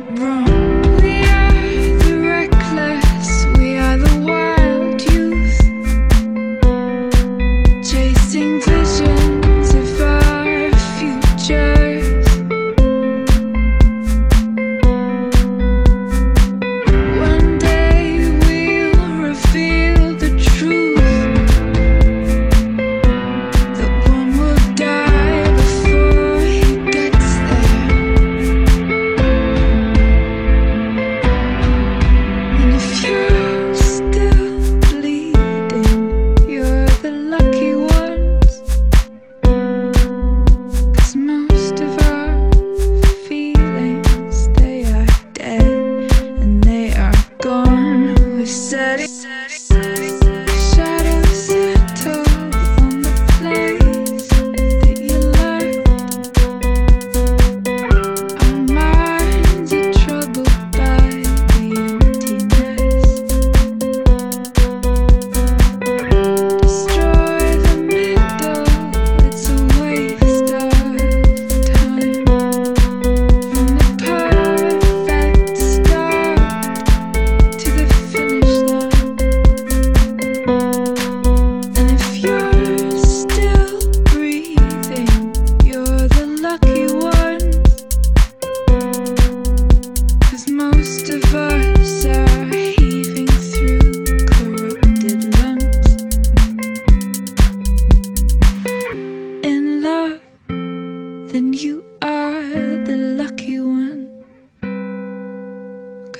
that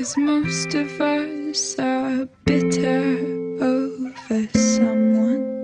Cause most of us are bitter over someone.